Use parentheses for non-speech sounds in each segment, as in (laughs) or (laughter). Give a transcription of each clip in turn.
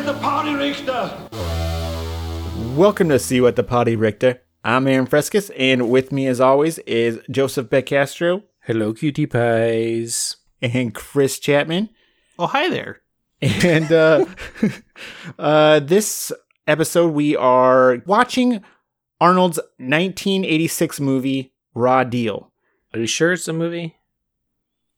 at the party, Richter. Welcome to See What the Party, Richter. I'm Aaron Frescus, and with me, as always, is Joseph Beck Castro Hello, cutie pies. and Chris Chapman. Oh, hi there. And uh, (laughs) uh, this episode, we are watching Arnold's 1986 movie Raw Deal. Are you sure it's a movie?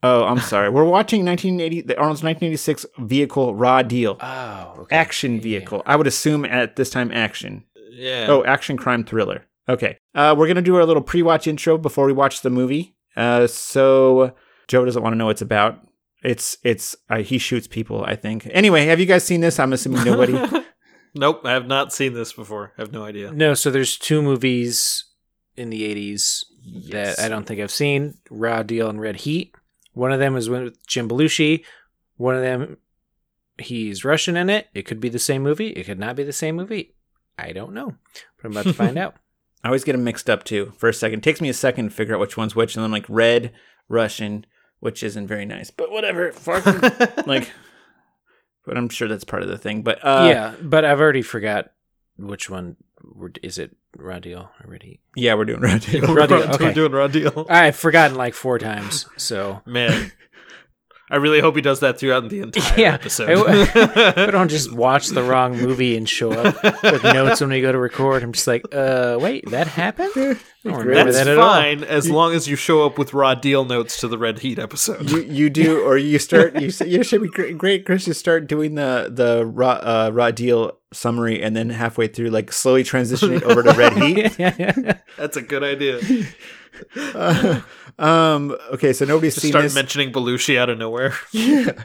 Oh, I'm sorry. We're watching 1980, the Arnold's 1986 vehicle Raw Deal. Oh, okay. Action vehicle. I would assume at this time action. Yeah. Oh, action crime thriller. Okay. Uh, we're gonna do our little pre-watch intro before we watch the movie. Uh, so Joe doesn't want to know what it's about. It's it's uh, he shoots people. I think. Anyway, have you guys seen this? I'm assuming nobody. (laughs) nope, I have not seen this before. I have no idea. No, so there's two movies in the 80s Yes. that I don't think I've seen Raw Deal and Red Heat. One of them is with Jim Belushi. One of them, he's Russian in it. It could be the same movie. It could not be the same movie. I don't know. But I'm about to find (laughs) out. I always get them mixed up too. For a second, it takes me a second to figure out which one's which, and I'm like red Russian, which isn't very nice. But whatever. (laughs) Like, but I'm sure that's part of the thing. But uh, yeah, but I've already forgot which one. We're- Is it Raw Deal or Red Heat? yeah, we're doing (laughs) red. We're, Raw Deal, we're okay. doing Raw Deal. I've forgotten like four times. So Man, (laughs) I really hope he does that throughout the entire Yeah, episode. I don't (laughs) (laughs) just watch the wrong movie and show up with notes when we go to record. I'm just like, uh, wait, that happened? I don't remember That's that at all. fine as long as you show up with Raw Deal notes to the Red Heat episode. you you do (laughs) or you start you s- you should be great, great Chris you start doing the the raw uh, raw deal summary and then halfway through like slowly transitioning over to red heat That's a good idea. Uh, um okay so nobody's Just seen start this. mentioning Belushi out of nowhere. (laughs) yeah.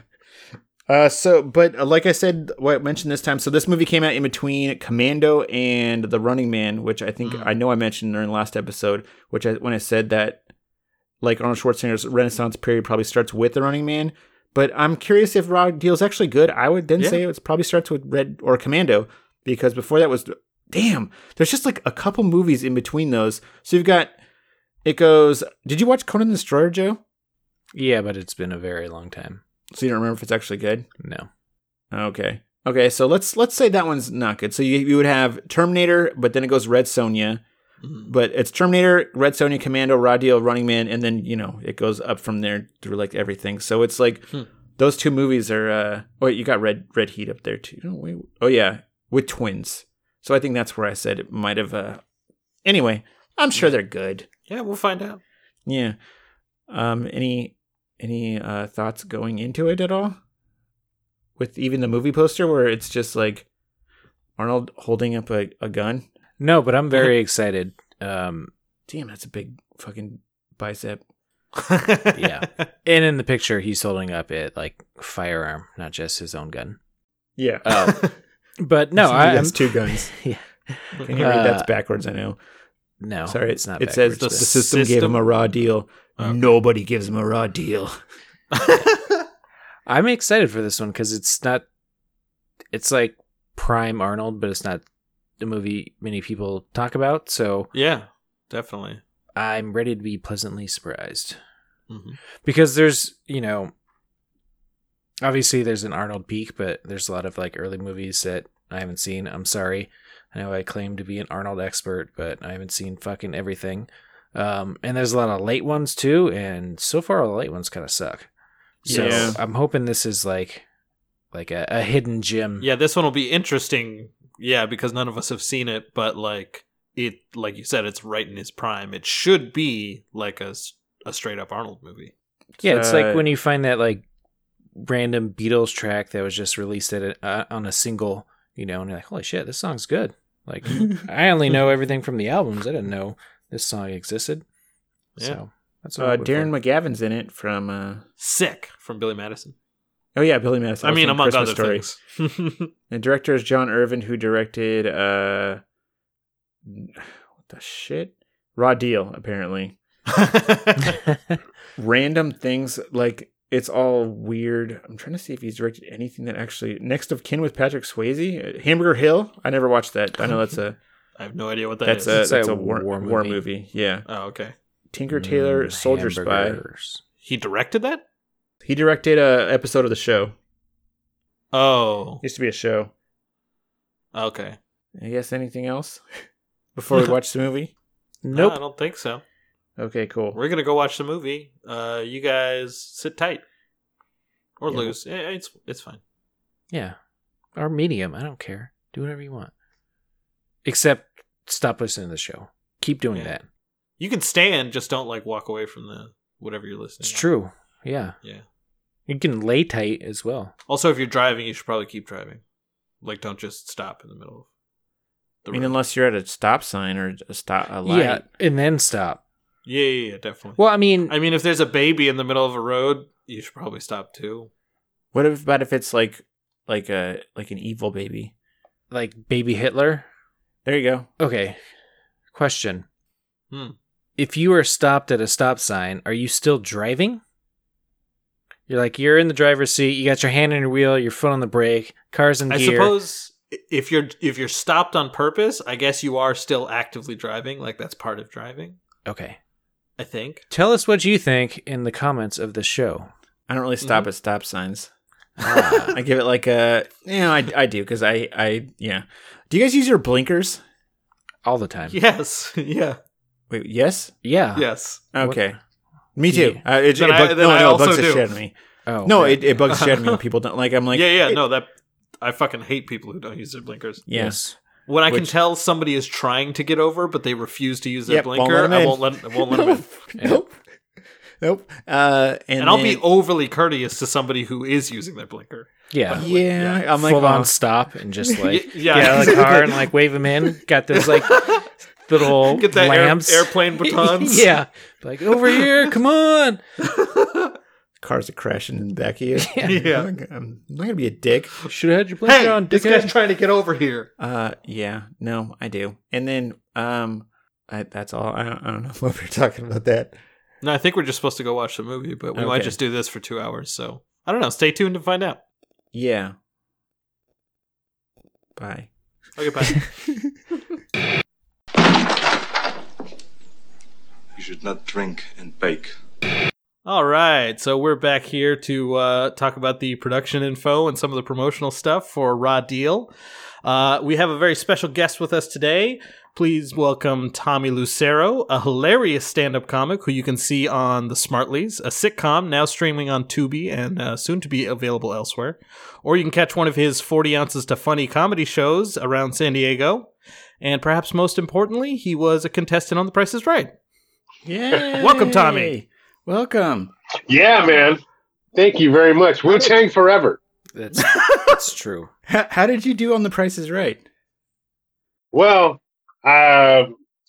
Uh so but uh, like i said what I mentioned this time so this movie came out in between commando and the running man which i think i know i mentioned during the last episode which i when i said that like arnold schwarzenegger's renaissance period probably starts with the running man but i'm curious if raw deal is actually good. I would then Yeah. say it probably starts with red or commando because before that was damn there's just like a couple movies in between those. So you've got it goes did you watch conan the destroyer joe Yeah, but it's been a very long time. so you don't remember if it's actually good No. Okay. Okay, so let's let's say that one's not good. So you, you would have Terminator, but then it goes Red Sonja. Mhm. But it's Terminator, Red Sonja, Commando, Raw Deal, Running Man, and then you know it goes up from there through like everything. So it's like Hmm. those two movies are. uh Wait, you got Red Red Heat up there too. Oh, wait. oh yeah, with twins. So I think that's where I said it might have. uh Anyway, I'm sure they're good. Yeah, we'll find out. Yeah. Um. Any any uh thoughts going into it at all? With even the movie poster where it's just like Arnold holding up a, a gun. No, but I'm very (laughs) excited. Um, Damn, that's a big fucking bicep. (laughs) Yeah. (laughs) and in the picture, he's holding up it like firearm, not just his own gun. Yeah. Oh. But no, he I, has I'm two guns. Yeah. Can you read that's Uh, backwards? I know. No, Sorry, it's not. It says backwards, the but- system, gave him a raw deal. Okay. Nobody gives him a raw deal. (laughs) I'm excited for this one because it's not. It's like prime Arnold, but it's not the movie many people talk about. So yeah, definitely. I'm ready to be pleasantly surprised hmm because there's you know, obviously there's an Arnold peak, but there's a lot of like early movies that I haven't seen. I'm sorry, I know I claim to be an Arnold expert, but I haven't seen fucking everything. Um, and there's a lot of late ones too, and so far all the late ones kind of suck. So Yeah. I'm hoping this is like like a, a hidden gem. Yeah, this one will be interesting. Yeah, because none of us have seen it, but like it, like you said, it's right in his prime. It should be like a a straight up Arnold movie. Yeah, it's Uh, like when you find that like random Beatles track that was just released at a, uh, on a single, you know, and you're like, holy shit, this song's good. Like (laughs) I only know everything from the albums. I didn't know this song existed. Yeah. So that's what Uh, Darren for. McGavin's in it from. Uh, Sick from Billy Madison. oh yeah, Billy Madison. I mean, also among Christmas other Story. things. (laughs) The director is John Irvin, who directed uh, what the shit? Raw Deal, apparently. (laughs) Random things like it's all weird. I'm trying to see if he's directed anything that actually next of kin with Patrick Swayze. Hamburger Hill. I never watched that. I know that's a (laughs) I have no idea what that that's is. a It's that's a a war, war war, movie. movie. Yeah. oh, okay. Tinker Tailor, Mm, Soldier Spy. He directed that? He directed a episode of the show. Oh, Used to be a show. Okay. I guess anything else (laughs) before we (laughs) watch the movie? No, Nope. I don't think so. Okay, cool. We're gonna go watch the movie. Uh, you guys sit tight or Yeah. lose. Eh, It's it's fine. Yeah. Or medium. I don't care. Do whatever you want. Except stop listening to the show. Keep doing Yeah. that. You can stand, just don't like walk away from the whatever you're listening. It's to. true. Yeah. Yeah. You can lay tight as well. Also, if you're driving, you should probably keep driving. Like, don't just stop in the middle of the I mean, road. unless you're at a stop sign or a stop a light. Yeah. And then stop. Yeah, yeah, yeah, definitely. Well, I mean, I mean, if there's a baby in the middle of a road, you should probably stop too. What if, about if it's like, like a like an evil baby? like baby Hitler. There you go. Okay. Question. Hmm. If you are stopped at a stop sign, are you still driving? You're like you're in the driver's seat, you got your hand on your wheel, your foot on the brake, car's in I gear. I suppose if you're if you're stopped on purpose, I guess you are still actively driving. Like that's part of driving. Okay. I think. Tell us what you think in the comments of the show. I don't really stop Mhm. at stop signs. Ah. (laughs) I give it like a, you know, I, I do because I, I, yeah. Do you guys use your blinkers? All the time. Yes. (laughs) yeah. Wait, yes. Yeah. Yes. Okay. Me too. Yeah. Uh, it, it, Then I- no, I no, it bugs the shit out of me. Oh. No, okay. it, it bugs the shit out of me when (laughs) people don't like. I'm like, yeah, yeah. it- no, that I fucking hate people who don't use their blinkers. yeah. Yes. When I can tell somebody is trying to get over, but they refuse to use their Yep, won't blinker, I won't let I won't let them in. (laughs) nope. Nope. Uh, and, And, I'll be overly courteous to somebody who is using their blinker. Yeah. yeah, Yeah. I'm like, Full on oh, stop and just (laughs) like Y- yeah. get out of the car and like wave them in. Got those like (laughs) little Get that air- airplane batons. yeah. Like over here, come on. Cars are crashing in the back of you. (laughs) Yeah. I'm, I'm not gonna be a dick. Should have had your blinker Hey, on, this dickhead. guy's trying to get over here. Uh, yeah, no, I do. And then, um, I, that's all. I don't, I don't know (laughs) what we're talking about that. No, I think we're just supposed to go watch the movie, but we might just do this for two hours. So I don't know. Stay tuned to find out. Yeah. Bye. Okay, bye. (laughs) You should not drink and bake. All right, so we're back here to uh, talk about the production info and some of the promotional stuff for Raw Deal. Uh, we have a very special guest with us today. Please welcome Tommy Lucero, a hilarious stand-up comic who you can see on The Smartlies, a sitcom now streaming on Tubi and uh, soon to be available elsewhere. Or you can catch one of his 40 ounces to funny comedy shows around San Diego. And perhaps most importantly, he was a contestant on The Price is Right. Yeah. Welcome, Tommy. (laughs) Welcome. Yeah, man. Thank you very much. Wu Tang forever. That's that's true. (laughs) How, how did you do on The Price is Right? Well, uh,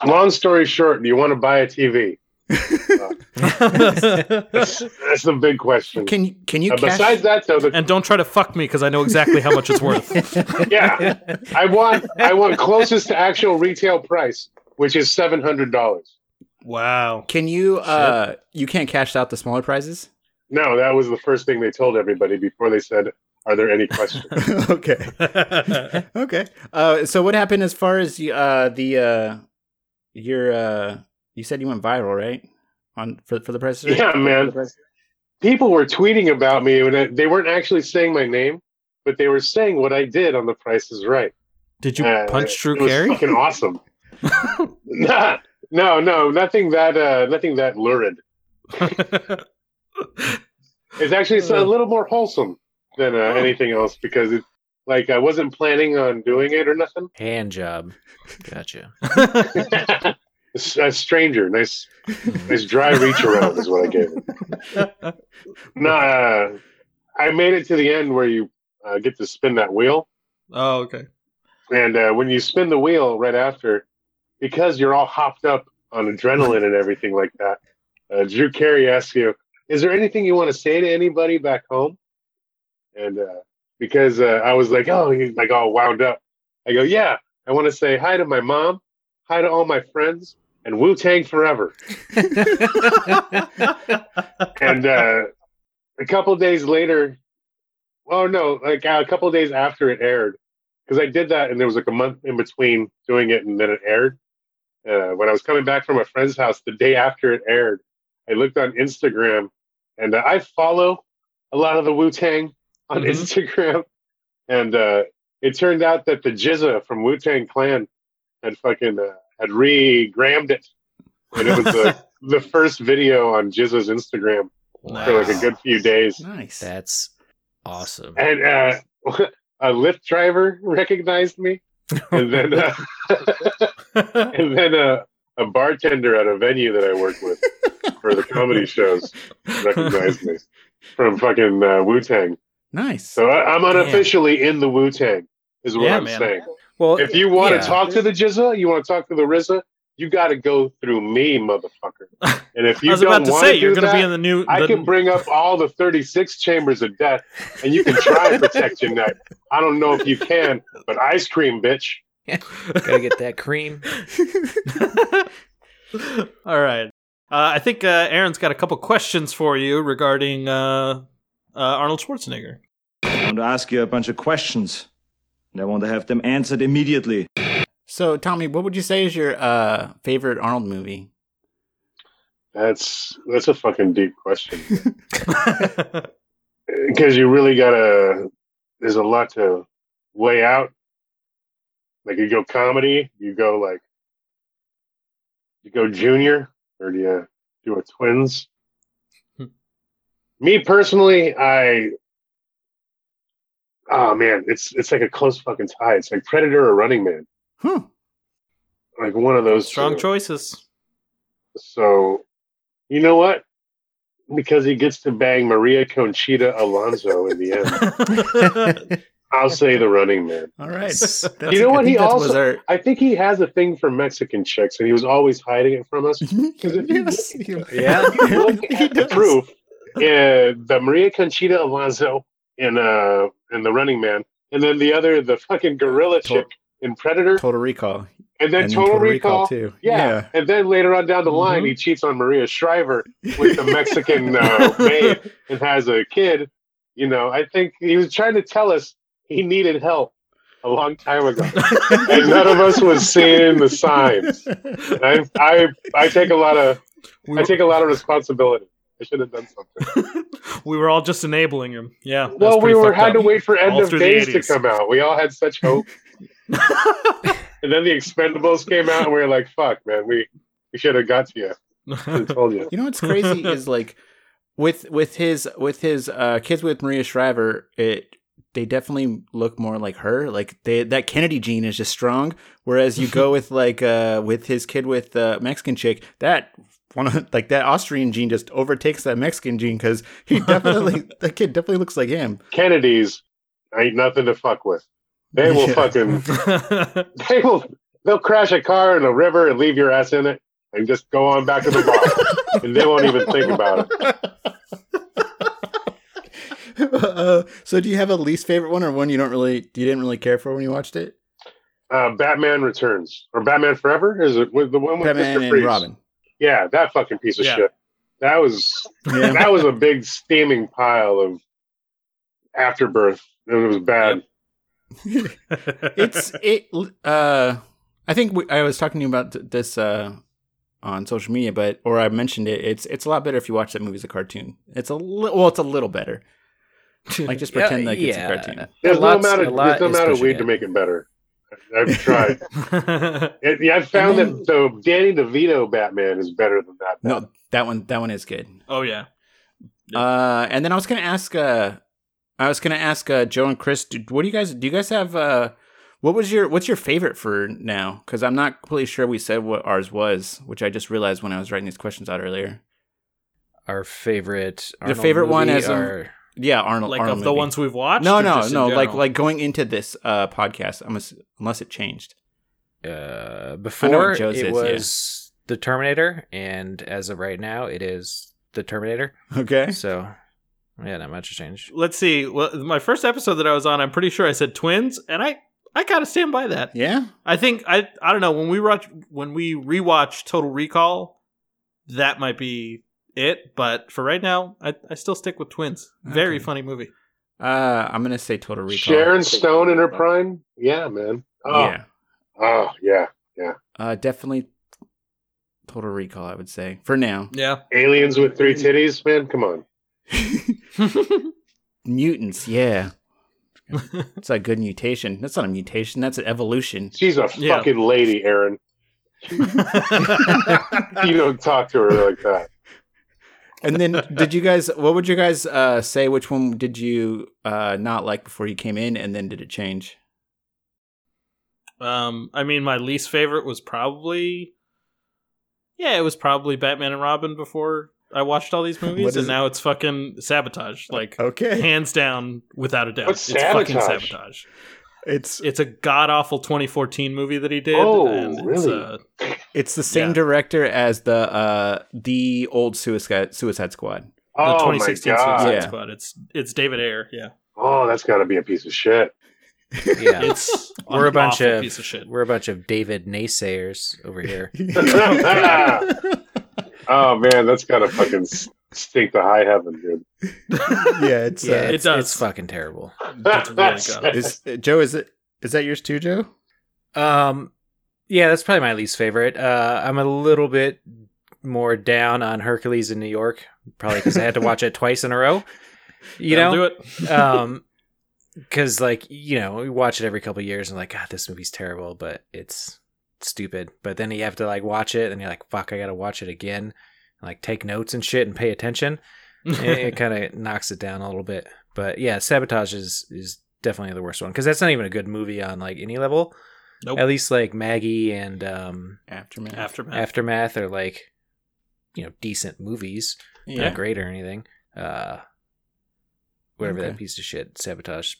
long story short, do you want to buy a TV? (laughs) That's, that's the big question. Can you can you Uh, cash? besides that, though, the, and don't try to fuck me because I know exactly how much it's worth. (laughs) yeah, I want I want closest to actual retail price, which is seven hundred dollars. Wow. Can you uh you can't cash out the smaller prizes? No, that was the first thing they told everybody before they said, "Are there any questions?" (laughs) okay. (laughs) Okay. Uh so what happened as far as you- uh the uh your uh you said you went viral, right? On for for the Price is Right? yeah, man. People were tweeting about me, and they weren't actually saying my name, but they were saying what I did on The Price Is Right. Did you Uh, punch Drew it was Carey? Fucking awesome. (laughs) nah, no, no, nothing that uh, nothing that lurid. (laughs) It's actually it's a little more wholesome than uh, anything else because it, like, I wasn't planning on doing it or nothing. Hand job. Gotcha. (laughs) a stranger, nice, nice dry reach around is what I gave it. No, uh, I made it to the end where you uh, get to spin that wheel. oh, okay. And uh, when you spin the wheel right after, because you're all hopped up on adrenaline and everything like that, uh, Drew Carey asks you, "Is there anything you want to say to anybody back home?" And uh, because uh, I was like, "Oh," he's like all wound up. I go, "Yeah, I want to say hi to my mom, hi to all my friends, and Wu Tang forever." (laughs) And uh, a couple days later, well, no, like a couple days after it aired, because I did that, and there was like a month in between doing it, and then it aired. Uh, when I was coming back from a friend's house the day after it aired, I looked on Instagram, and uh, I follow a lot of the Wu Tang on Mhm. Instagram, (laughs) and uh, it turned out that the GZA from Wu Tang Clan had fucking uh, had re-grammed it, and it was the (laughs) the first video on GZA's Instagram for like a good few days. Nice. That's awesome. And uh, (laughs) a Lyft driver recognized me, and then uh, (laughs) and then uh, a bartender at a venue that I worked with for the comedy shows recognized me from fucking uh, Wu Tang. Nice. So I, I'm unofficially in the Wu Tang, is what Yeah, I'm man. saying. well, If you want yeah. to talk to the GZA, you want to talk to the RZA, you got to go through me, motherfucker. And if you I was don't about to say you're going to be in the new. I can bring up all the 36 chambers of death, and you can try and protect your neck. I don't know if you can, but ice cream, bitch. (laughs) gotta get that cream. (laughs) All right. Uh, I think uh, Aaron's got a couple questions for you regarding uh, uh, Arnold Schwarzenegger. I want to ask you a bunch of questions, and I want to have them answered immediately. So, Tommy, what would you say is your uh, favorite Arnold movie? That's that's a fucking deep question (laughs) (laughs) because you really gotta. There's a lot to weigh out. Like you go comedy, you go like you go junior, or do you do a twins? Hmm. Me personally, I oh man, it's it's like a close fucking tie. It's like Predator or Running Man, Huh. like one of those Strong two. choices. So, you know what? Because he gets to bang Maria Conchita Alonso in the end, (laughs) I'll say the Running Man. All right. (laughs) You know what? He also- our- I think he has a thing for Mexican chicks, and he was always hiding it from us. (laughs) Because if you Yes. Yeah. if you look He the proof, uh, the Maria Conchita Alonso in uh in the Running Man, and then the other, the fucking gorilla Tor- chick in Predator, Total Recall. and then And Total, Recall. too. Yeah. and then later on down the line, Mhm. he cheats on Maria Shriver with the (laughs) Mexican uh, maid and has a kid. You know, I think he was trying to tell us he needed help a long time ago, (laughs) and none of us was seeing the signs. (laughs) I, I, I take a lot of, I take a lot of responsibility. I should have done something. we were all just enabling him. Yeah. Well, we were had to wait for End All of Days to come out. We all had such hope, (laughs) and then the Expendables came out, and we were like, "Fuck, man, we we should have got to you." (laughs) Told you. You know what's crazy is like with with his with his uh kids with Maria Shriver, it they definitely look more like her. Like they that Kennedy gene is just strong. Whereas you go (laughs) with like uh with his kid with the uh, Mexican chick, that one of, like that Austrian gene just overtakes that Mexican gene because he definitely that kid definitely looks like him. Kennedys ain't nothing to fuck with. They will Yeah. fucking (laughs) they will they'll crash a car in a river and leave your ass in it and just go on back to the bar. (laughs) and they won't even think about it. (laughs) uh, so do you have a least favorite one or one you don't really you didn't really care for when you watched it? Uh, Batman Returns or Batman Forever is it with the one with Batman Mr. and Freeze? Robin. Yeah, that fucking piece of Yeah. shit. That was Yeah. that was a big steaming pile of afterbirth. It was bad. (laughs) it's it uh i think we, i was talking to you about this uh on social media but or i mentioned it it's it's a lot better if you watch that movie as a cartoon it's a li- well it's a little better like just (laughs) Yeah, pretend like it's a yeah. cartoon There's no lots- amount a of lot there's no is amount of pushing weed it. to make it better. I've tried. (laughs) It, yeah, I've found then- that so Danny DeVito Batman is better than that. no that one that one is good oh yeah. Yeah. uh and then i was gonna ask uh i was gonna ask uh joe and chris do, what do you guys do you guys have uh what was your what's your favorite for now because i'm not completely sure we said what ours was which i just realized when i was writing these questions out earlier Our favorite, The favorite one movie as a- are- yeah arnold Like Arnold of the movie. ones we've watched. No, no, no. Like like going into this uh podcast, unless unless it changed. uh, before Joe it yeah. was the Terminator, and as of right now, it is the Terminator. (laughs) Okay. So, yeah, not much has changed. let's see. Well, my first episode that I was on, I'm pretty sure I said twins, and I I gotta stand by that. Yeah. I think I I don't know when we watch when we rewatch Total Recall, that might be it. But for right now, I, I still stick with twins. Very Okay. funny movie. Uh, I'm gonna say Total Recall. Sharon Stone in her prime. Yeah, man. Oh, Yeah. oh yeah. Uh, definitely Total Recall. I would say for now. Yeah. Aliens with three titties, man. Come on. (laughs) Mutants. Yeah. (laughs) It's a good mutation. That's not a mutation. That's an evolution. She's a Yeah. fucking lady, Aaron. (laughs) You don't talk to her like that. And then, did you guys? What would you guys uh, say? Which one did you uh, not like before you came in, and then did it change? um, I mean, my least favorite was probably, yeah, it was probably Batman and Robin before I watched all these movies, and it? now it's fucking sabotage. Like, Okay, hands down, without a doubt, What's it's fucking Sabotage? sabotage. it's It's a god awful 2014 movie that he did. Oh, and It's, really? uh, it's the same Yeah. director as the uh, the old Suicide Suicide Squad. the Oh my 2016 god! Suicide Yeah. Squad. It's it's David Ayer. Yeah, Oh, that's got to be a piece of shit. Yeah. (laughs) it's we're a bunch awful of, piece of shit. we're a bunch of David naysayers over here. (laughs) (laughs) oh man, that's got to fucking stink to high heaven, dude. (laughs) yeah, it's Yeah, uh, It it's, does. it's fucking terrible. It's really (laughs) good. is Joe? Is it is that yours too, Joe? Um, yeah, that's probably my least favorite. Uh, I'm a little bit more down on Hercules in New York, probably because I had to watch it (laughs) twice in a row. You That'll know, do it. um, because like you know, we watch it every couple years and like, God, this movie's terrible, but it's stupid. But then you have to like watch it, and you're like, fuck, I gotta watch it again, and, like take notes and shit and pay attention. it, it (laughs) kind of knocks it down a little bit. But yeah, sabotage is is definitely the worst one because that's not even a good movie on like any level. Nope. At least like Maggie and um, Aftermath. Aftermath. Aftermath are like you know decent movies, yeah. not great or anything. Uh, whatever Okay. that piece of shit sabotage.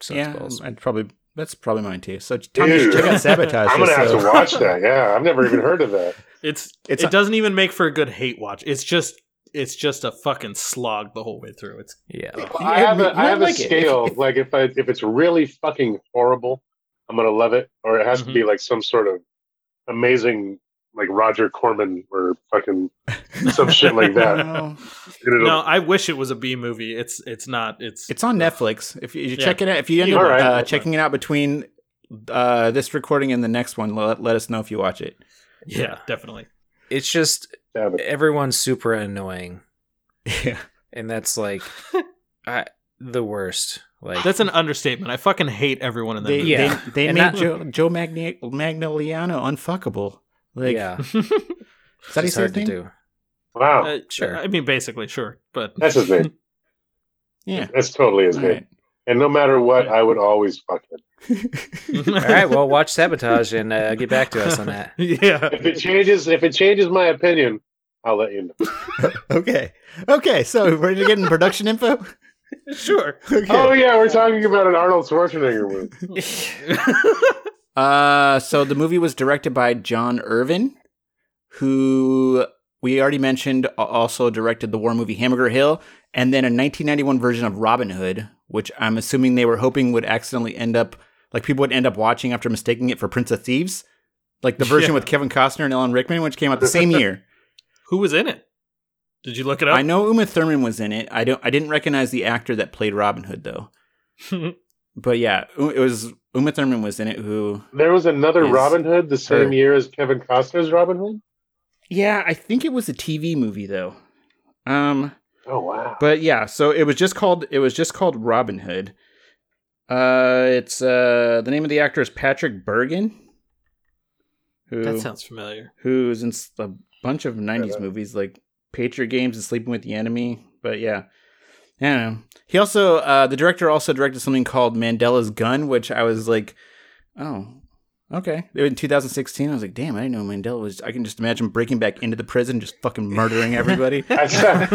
Sucks yeah, balls. I'd probably that's probably mine too. So Tom, you should check out Sabotage. (laughs) I'm gonna have so- to watch that. Yeah, I've never even heard of that. (laughs) It's, It's it a- doesn't even make for a good hate watch. It's just it's just a fucking slog the whole way through. It's Yeah, I have a I have a like it. scale. If- if- (laughs) like if I if it's really fucking horrible, I'm gonna love it, or it has to be mm-hmm. like some sort of amazing, like Roger Corman or fucking (laughs) some shit like that. No. No, I wish it was a B movie. It's it's not. It's It's on Netflix. If you, you Yeah. check it out, if you end up alright. uh, checking it out between uh, this recording and the next one, let, let us know if you watch it. yeah, definitely. it's just it. everyone's super annoying, Yeah. and that's like (laughs) I, the worst. Like That's an understatement. I fucking hate everyone in that They movie. Yeah. they, they made that- Joe Joe Magni- Manganiello unfuckable. Like, yeah, is (laughs) that it's his hard to do. Wow, Uh, Sure. I mean, basically, sure, but that's his name. (laughs) Yeah. That's totally his All name. right. And no matter what, I would always fuck him. (laughs) All right, well, watch Sabotage and uh, get back to us on that. yeah. If it changes, if it changes my opinion, I'll let you know. okay. Okay. So we're ready to get in production info. Sure. Okay. Oh yeah, we're talking about an Arnold Schwarzenegger movie. Uh, so the movie was directed by John Irvin, who we already mentioned also directed the war movie Hamburger Hill, and then a 1991 version of Robin Hood, which I'm assuming they were hoping would accidentally end up like people would end up watching after mistaking it for Prince of Thieves, like the version Yeah. with Kevin Costner and Alan Rickman, which came out the same year. (laughs) Who was in it? Did you look it up? I know Uma Thurman was in it. I don't. I didn't recognize the actor that played Robin Hood though. (laughs) But yeah, it was Uma Thurman was in it. Who There was another Is Robin Hood the same her. year as Kevin Costner's Robin Hood. Yeah, I think it was a TV movie though. Um, Oh wow! but yeah, so it was just called it was just called Robin Hood. Uh, it's uh the name of the actor is Patrick Bergin, who that sounds familiar. who's in a bunch of '90s that- movies like Patriot Games and Sleeping with the Enemy. But yeah, I don't know. He also uh the director also directed something called Mandela's Gun, which I was like, oh. Okay. In 2016, I was like, damn, I didn't know Mandela was. I can just imagine breaking back into the prison, just fucking murdering everybody. (laughs) That, sounds,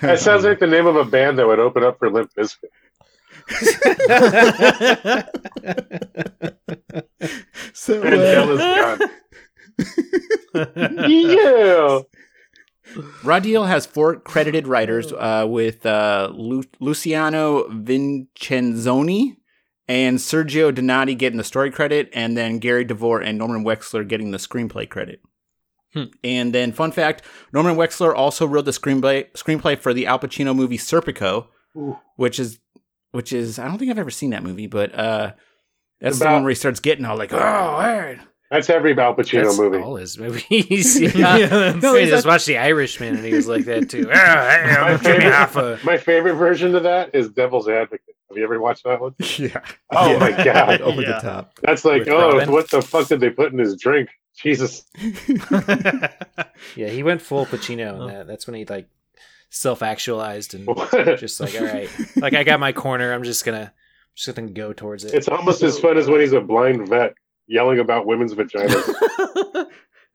that sounds like the name of a band that would open up for Limp Bizkit. (laughs) so, uh, Mandela's gun. (laughs) Yeah. Raw Deal has four credited writers uh, with uh, Lu- Luciano Vincenzoni and Sergio Donati getting the story credit, and then Gary DeVore and Norman Wexler getting the screenplay credit. Hmm. And then, fun fact: Norman Wexler also wrote the screenplay screenplay for the Al Pacino movie Serpico, Ooh. which is which is I don't think I've ever seen that movie, but uh, that's the one where he starts getting all like, oh, all right. That's every Al Pacino That's movie. all his movies. (laughs) yeah. (laughs) Yeah, no, he just watched The Irishman and he was like that too. (laughs) Ah, My favorite, my favorite version of that is Devil's Advocate. Have you ever watched that one? yeah. Oh Yeah. my god, Over Yeah. the top. that's like, With oh, Robin? what the fuck did they put in his drink? Jesus, Yeah, he went full Pacino in that. That's when he like self actualized and just like, all right, like I got my corner. I'm just gonna, just gonna go towards it. it's almost as fun as when he's a blind vet yelling about women's vaginas. (laughs)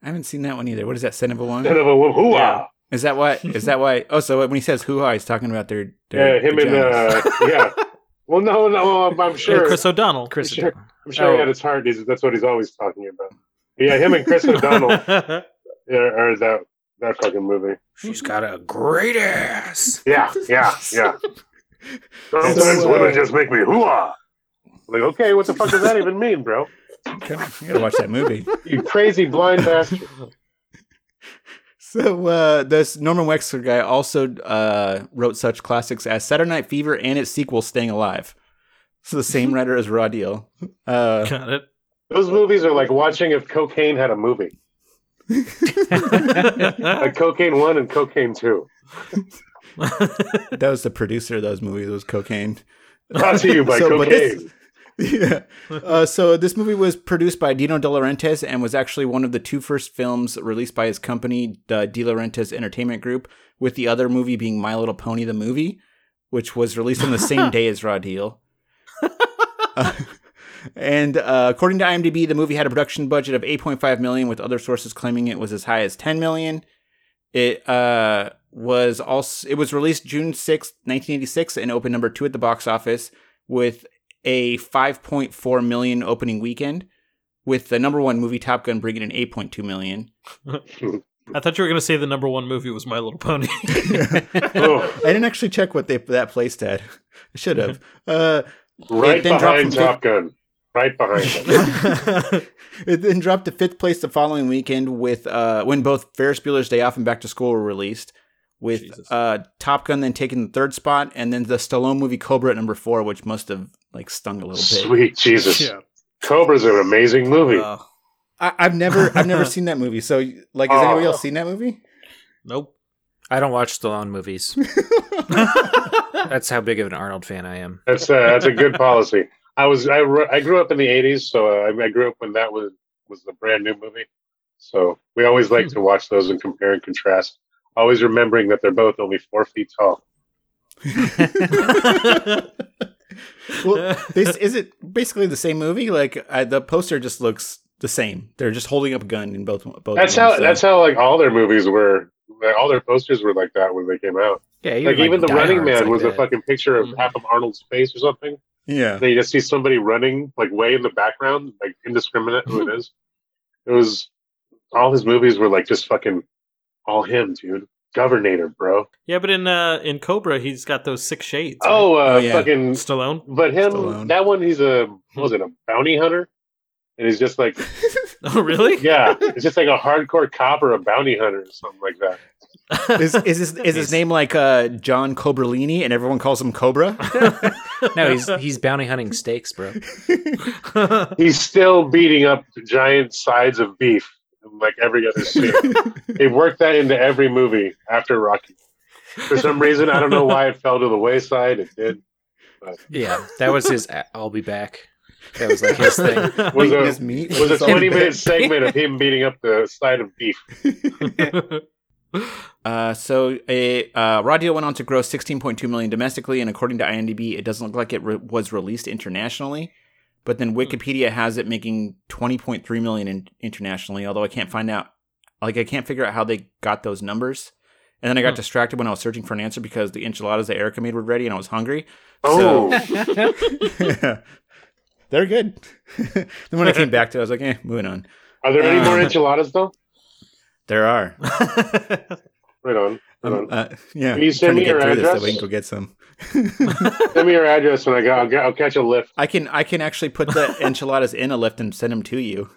I haven't seen that one either. What is that? Son of a one? Instead of a wo- hoo Yeah. Is that why? Is that why? Oh, so when he says "hoo ha," he's talking about their, their Yeah, him and uh, (laughs) yeah. Well, no, no, I'm, I'm Yeah, sure. Chris O'Donnell. Chris Sure. O'Donnell. I'm sure he Oh. had his heart. He's, that's what he's always talking about. Yeah, him and Chris (laughs) O'Donnell are, are that that fucking movie. She's got a great ass. Yeah, yeah, yeah. Sometimes So, uh, women just make me hoo-ah. Like, okay, what the fuck does that even mean, bro? Okay, you gotta watch that movie. (laughs) You crazy blind bastard. (laughs) So uh, this Norman Wexler guy also uh, wrote such classics as Saturday Night Fever and its sequel, Staying Alive. So the same (laughs) writer as Raw Deal. Uh, Got it. Those movies are like watching if cocaine had a movie. Like Cocaine 1 and Cocaine 2. that was the producer of those movies. Was Cocaine. Brought to you by So, but this- cocaine. (laughs) yeah. Uh, so this movie was produced by Dino De Laurentiis and was actually one of the two first films released by his company, the De Laurentiis Entertainment Group, with the other movie being My Little Pony the movie, which was released on the same (laughs) day as Raw Deal. Uh, (laughs) and uh, according to IMDb, the movie had a production budget of 8.5 million, with other sources claiming it was as high as 10 million. It uh, was also it was released June 6th, 1986, and opened number two at the box office with a 5.4 million opening weekend, with the number one movie Top Gun bringing in 8.2 million. (laughs) I thought you were going to say the number one movie was My Little Pony. (laughs) Oh, I didn't actually check what they that placed at. I should have. Uh, right dropped behind from Top Gun. Right behind him. (laughs) it then dropped to fifth place the following weekend with uh, when both Ferris Bueller's Day Off and Back to School were released. With Jesus. uh, Top Gun then taking the third spot, and then the Stallone movie Cobra at number four, which must have like stung a little bit. Sweet (laughs) Jesus. yeah. Cobra's an amazing movie. Uh, I, I've never, I've never seen that movie. So, like, has Oh. anybody else seen that movie? nope. I don't watch Stallone movies. (laughs) (laughs) That's how big of an Arnold fan I am. That's uh, that's a good policy. I was I, ru- I grew up in the '80s, so uh, I, I grew up when that was was the brand new movie. So we always like to watch those and compare and contrast. Always remembering that they're both only four feet tall. (laughs) well, this is it basically the same movie. Like uh, the poster just looks the same. They're just holding up a gun in both. both That's how so- that's how like all their movies were. like, All their posters were like that when they came out. Yeah, Like even the Running Man like was a fucking picture of Mhm. half of Arnold's face or something. yeah. Then you just see somebody running like way in the background, like indiscriminate who it is. It was all his movies were like just fucking all him, dude. Governator, bro. yeah, but in uh, in Cobra, he's got those six shades. right? Oh, uh, Oh, yeah. fucking. Stallone. But him, Stallone. that one, he's a what was it a bounty hunter? And he's just like, (laughs) Oh, really? yeah, it's just like a hardcore cop or a bounty hunter or something like that. (laughs) Is is his is his name like uh, John Cobralini and everyone calls him Cobra? (laughs) No, he's he's bounty hunting steaks, bro. He's still beating up giant sides of beef in like every other (laughs) scene. they worked that into every movie after Rocky. For some reason, I don't know why it fell to the wayside. It did. Yeah, that was his. I'll be back. That was like his thing. (laughs) Was a- his meat was a 20 minute segment of (laughs) him beating up the side of beef. Uh, so a uh, Raw Deal went on to gross 16.2 million domestically, and according to IMDb, it doesn't look like it re- was released internationally. But then Wikipedia has it making 20.3 million in- internationally. Although I can't find out, like I can't figure out how they got those numbers. And then I got Hmm. distracted when I was searching for an answer because the enchiladas that Erica made were ready, and I was hungry. Oh, So (laughs) (laughs) they're good. (laughs) then when I came back to it, I was like, eh, moving on. are there any more Uh, enchiladas though? There are. Right on. Um, uh, yeah. Can you send me your this so address? we can go get some. (laughs) Send me your address and I got, I'll, get, I'll catch a lift. I can I can actually put the (laughs) enchiladas in a lift and send them to you.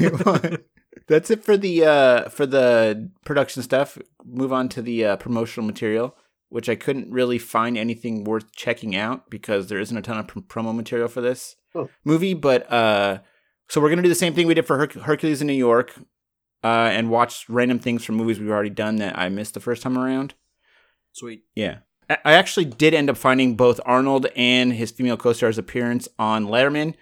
you. (laughs) That's it for the uh, for the production stuff. Move on to the uh, promotional material, which I couldn't really find anything worth checking out because there isn't a ton of pr- promo material for this Oh. movie. But uh, So we're gonna do the same thing we did for Herc- Hercules in New York, uh, and watch random things from movies we've already done that I missed the first time around. Sweet. Yeah. I I actually did end up finding both Arnold and his female co-star's appearance on Letterman,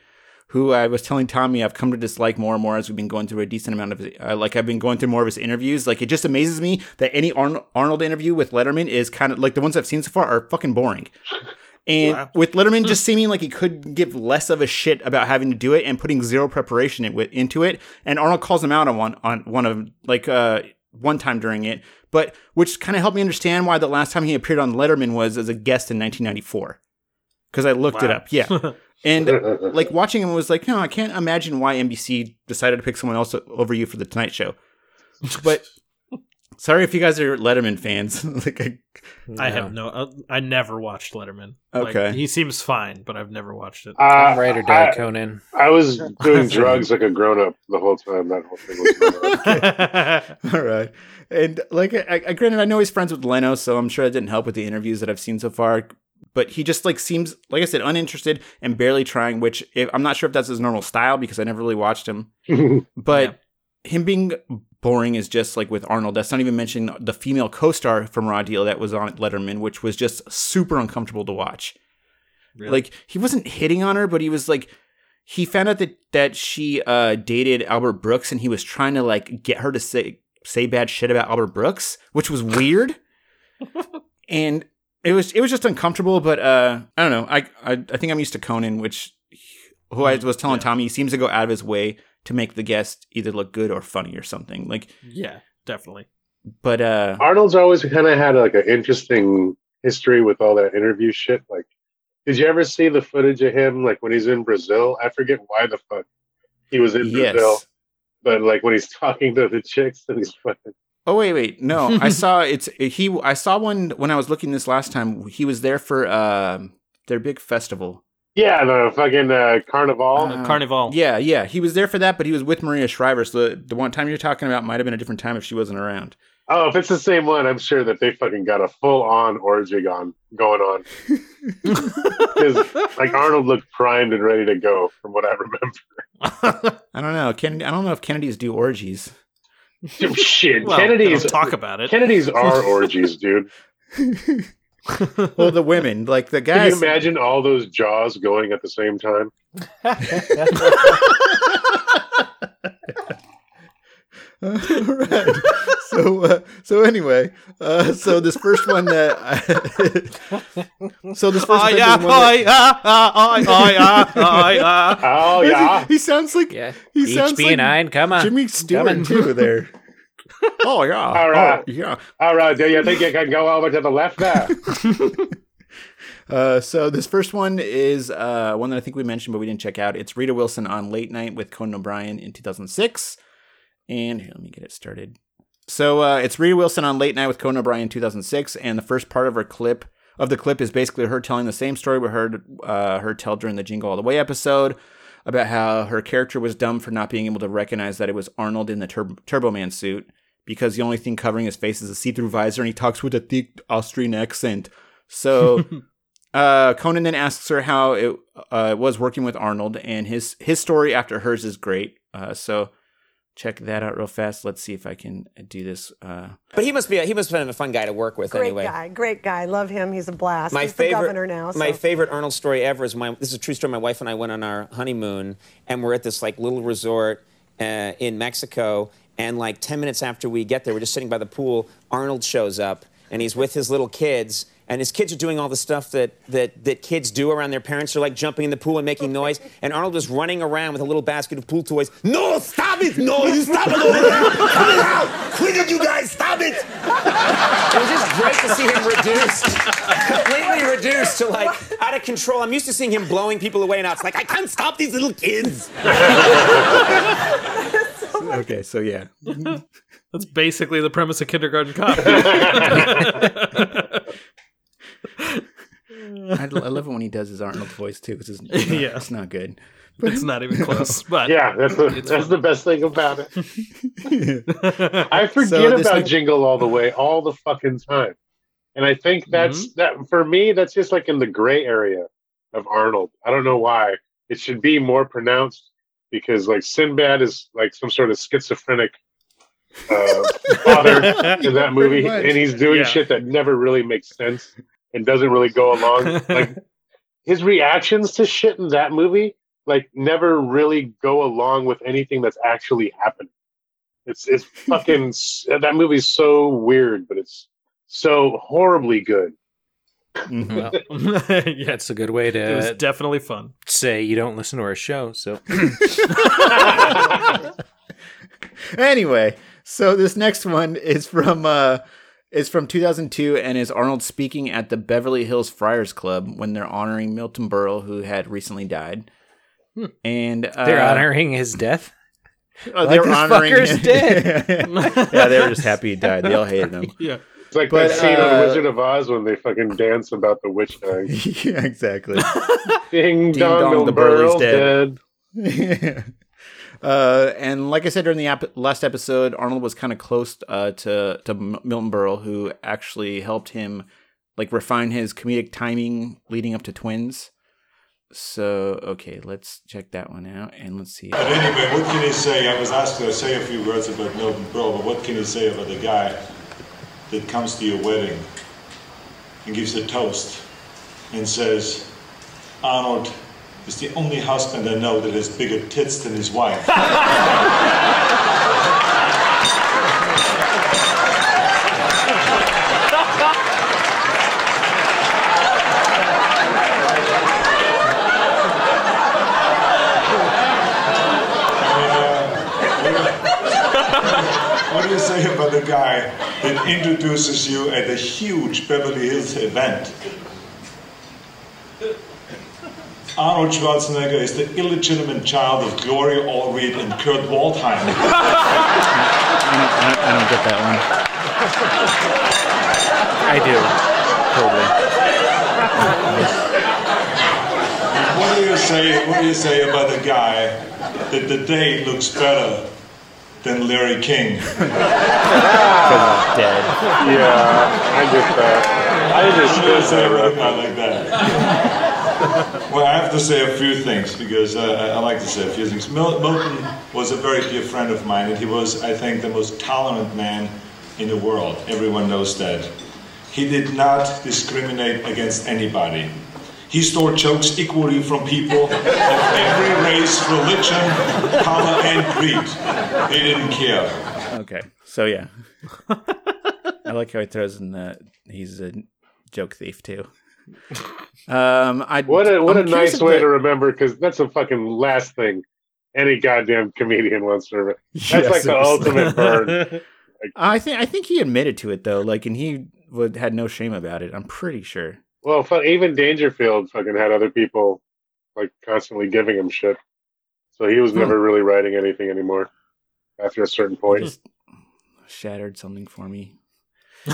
who I was telling Tommy I've come to dislike more and more as we've been going through a decent amount of uh, like I've been going through more of his interviews. Like it just amazes me that any Arn- Arnold interview with Letterman is kind of like the ones I've seen so far are fucking boring. And Wow. with Letterman just seeming like he could give less of a shit about having to do it and putting zero preparation in, into it, and Arnold calls him out on one on one of like uh one time during it, but which kind of helped me understand why the last time he appeared on Letterman was as a guest in 1994. Because I looked it up, yeah, (laughs) and (laughs) like watching him was like, no, I can't imagine why NBC decided to pick someone else over you for the Tonight Show. But sorry if you guys are Letterman fans. (laughs) like, I, I have no. Uh, I never watched Letterman. Like, Okay. he seems fine, but I've never watched it. Uh, I'm ride or die, I, Conan. I was doing (laughs) drugs like a grown up the whole time. That whole thing was (laughs) going. All right. And like, I, I granted, I know he's friends with Leno, so I'm sure that didn't help with the interviews that I've seen so far. But he just like seems, like I said, uninterested and barely trying. Which if, I'm not sure if that's his normal style because I never really watched him. But him being boring is just like with Arnold. That's not even mentioning the female co-star from Raw Deal that was on Letterman, which was just super uncomfortable to watch. Really? Like he wasn't hitting on her, but he was like he found out that that she uh dated Albert Brooks and he was trying to like get her to say say bad shit about Albert Brooks, which was weird. (laughs) and it was it was just uncomfortable, but uh I don't know. I I, I think I'm used to Conan, which who I was telling Yeah. Tommy he seems to go out of his way to make the guest either look good or funny or something. Like yeah, definitely. but uh Arnold's always kind of had like an interesting history with all that interview shit. Like, did you ever see the footage of him like when he's in Brazil? I forget why the fuck he was in Brazil, but like when he's (laughs) talking to the chicks and he's fucking. Oh wait, wait, no. (laughs) I saw it's he. I saw one when I was looking this last time. He was there for uh, their big festival. Yeah, the fucking uh, carnival. Uh, Carnival. Yeah, yeah. He was there for that, but he was with Maria Shriver. So the, the one time you're talking about might have been a different time if she wasn't around. oh, if it's the same one, I'm sure that they fucking got a full on orgy on going on. (laughs) Because like Arnold looked primed and ready to go, from what I remember. (laughs) I don't know. Kennedy. I don't know if Kennedys do orgies. Shit, well, Kennedy's talk about it. Kennedy's are (laughs) orgies, dude. Well, the women, like the guys. Can you imagine all those jaws going at the same time? right. (laughs) So, uh, so anyway, uh, so this first one that, I, (laughs) so this first Oh one yeah, is oh one that- yeah, oh yeah, oh yeah. Oh yeah. he sounds like Yeah. he sounds like nine, come on. Jimmy Stewart Coming. too there. (laughs) Oh yeah, (laughs) All right. oh, yeah. All right, do you think you can go over to the left there? (laughs) Uh, so this first one is uh, one that I think we mentioned, but we didn't check out. It's Rita Wilson on Late Night with Conan O'Brien in 2006. And here, let me get it started. So uh, it's Rita Wilson on Late Night with Conan O'Brien in 2006, and the first part of her clip of the clip is basically her telling the same story we heard uh, her tell during the Jingle All the Way episode about how her character was dumb for not being able to recognize that it was Arnold in the Tur- Turbo Man suit because the only thing covering his face is a see-through visor, and he talks with a thick Austrian accent. So (laughs) uh, Conan then asks her how it uh, was working with Arnold, and his his story after hers is great. Uh, so check that out real fast. Let's see if I can do this. Uh, But he must be a, he must have been a fun guy to work with Great anyway. guy, great guy. Love him. He's a blast. My He's favorite the governor now. My favorite Arnold story ever is my this is a true story. My wife and I went on our honeymoon and we're at this like little resort uh, in Mexico and like 10 minutes after we get there we're just sitting by the pool Arnold shows up and he's with his little kids and his kids are doing all the stuff that, that, that kids do around their parents. They're like jumping in the pool and making noise. (laughs) And Arnold was running around with a little basket of pool toys. No, stop it! No, you stop it over there! Cut it out! Quit it, you guys! Stop it! It was just great to see him reduced, completely reduced to like out of control. I'm used to seeing him blowing people away, now it's like I can't stop these little kids. (laughs) okay, so yeah, (laughs) That's basically the premise of Kindergarten Cop. (laughs) I, I love it when he does his Arnold voice too, because it's, it's, not- Yeah. it's not good. (laughs) it's not even close. But Yeah, that's the, that's the best thing about it. I forget So this about next- Jingle All the Way all the fucking time. And I think mm-hmm. that's that for me, that's just like in the gray area of Arnold. I don't know why. It should be more pronounced. Because like Sinbad is like some sort of schizophrenic uh, father (laughs) in that movie, Pretty and he's doing Yeah. shit that never really makes sense and doesn't really go along. (laughs) Like his reactions to shit in that movie, like never really go along with anything that's actually happening. It's it's (laughs) fucking s- that movie's so weird, but it's so horribly good. Mhm. Well, (laughs) (laughs) yeah, it's a good way to. it was to definitely fun. say you don't listen to our show. So (laughs) anyway, so this next one is from uh is from 2002 and is Arnold speaking at the Beverly Hills Friars Club when they're honoring Milton Berle who had recently died. And uh, they're honoring his death. oh, Like, they're this honoring fucker's him. dead. yeah, they were just happy he died. They all hated him. Yeah. It's like But, that scene uh, on Wizard of Oz when they fucking dance about the witch dying. (laughs) yeah, exactly. (laughs) Ding, Ding dong, dong, the the Burley's Burl's dead. dead. (laughs) uh, and like I said during the ap- last episode, Arnold was kind of close uh, to to Milton Berle, who actually helped him like refine his comedic timing leading up to Twins. So okay, let's check that one out and let's see. But anyway, what can he say? I was asked to say a few words about Milton Berle, but what can he say about the guy that comes to your wedding and gives a toast and says, Arnold is the only husband I know that has bigger tits than his wife. (laughs) What do you say about the guy that introduces you at a huge Beverly Hills event? Arnold Schwarzenegger is the illegitimate child of Gloria Allred and Kurt Waldheim. I don't, I don't, I don't get that one. I do. Totally. What do you say? What do you say about the guy that the date looks better than Larry King? (laughs) Dead. Yeah, I get that. I What do you say that. about a reference. guy like that? (laughs) well, I have to say a few things because uh, I I like to say a few things. Mil- Milton was a very dear friend of mine, and he was, I think, the most tolerant man in the world. Everyone knows that. He did not discriminate against anybody. He stole jokes equally from people of every race, religion, color, and creed. He didn't care. Okay, so yeah, I like how he throws in that he's a joke thief too. Um, I (laughs) What a what I'm a nice way the- to remember because that's the fucking last thing any goddamn comedian wants to remember. (laughs) That's Yeah, like the ultimate burn. (laughs) I think I think he admitted to it though, like, and he would had no shame about it. I'm pretty sure. Well, even Dangerfield fucking had other people like constantly giving him shit, so he was Hmm. never really writing anything anymore after a certain point. Just shattered something for me. (laughs)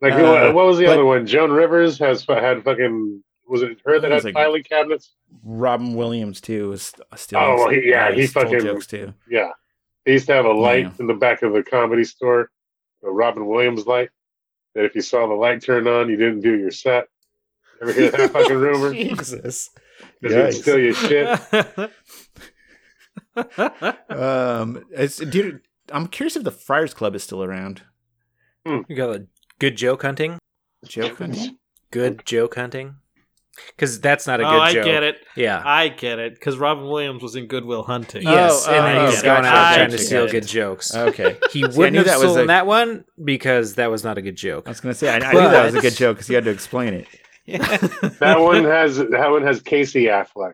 Like Uh, what, was the but- other one? Joan Rivers has had fucking was it her that It had like- filing cabinets? Robin Williams too was still. Oh, he- yeah, he fucking- jokes too. Yeah, he used to have a light Yeah. in the back of the comedy store, a Robin Williams light. That if you saw the light turn on, you didn't do your set. Ever hear that fucking (laughs) rumor? Jesus. Because he'd steal your shit. Um, it's, dude, I'm curious if the Friars Club is still around. You got a good joke hunting. Joke hunting? Good joke hunting. Because that's not a oh, good I joke. get it. Yeah. I get it. Because Robin Williams was in Goodwill Hunting. yes, Oh, and then oh, he's oh, going out gotcha, trying to steal good jokes. Okay. (laughs) He See, I wouldn't knew have that was stolen a- that one because that was not a good joke. I was gonna say I, I knew that was a good joke because you had to explain it. (laughs) (laughs) That one has that one has Casey Affleck.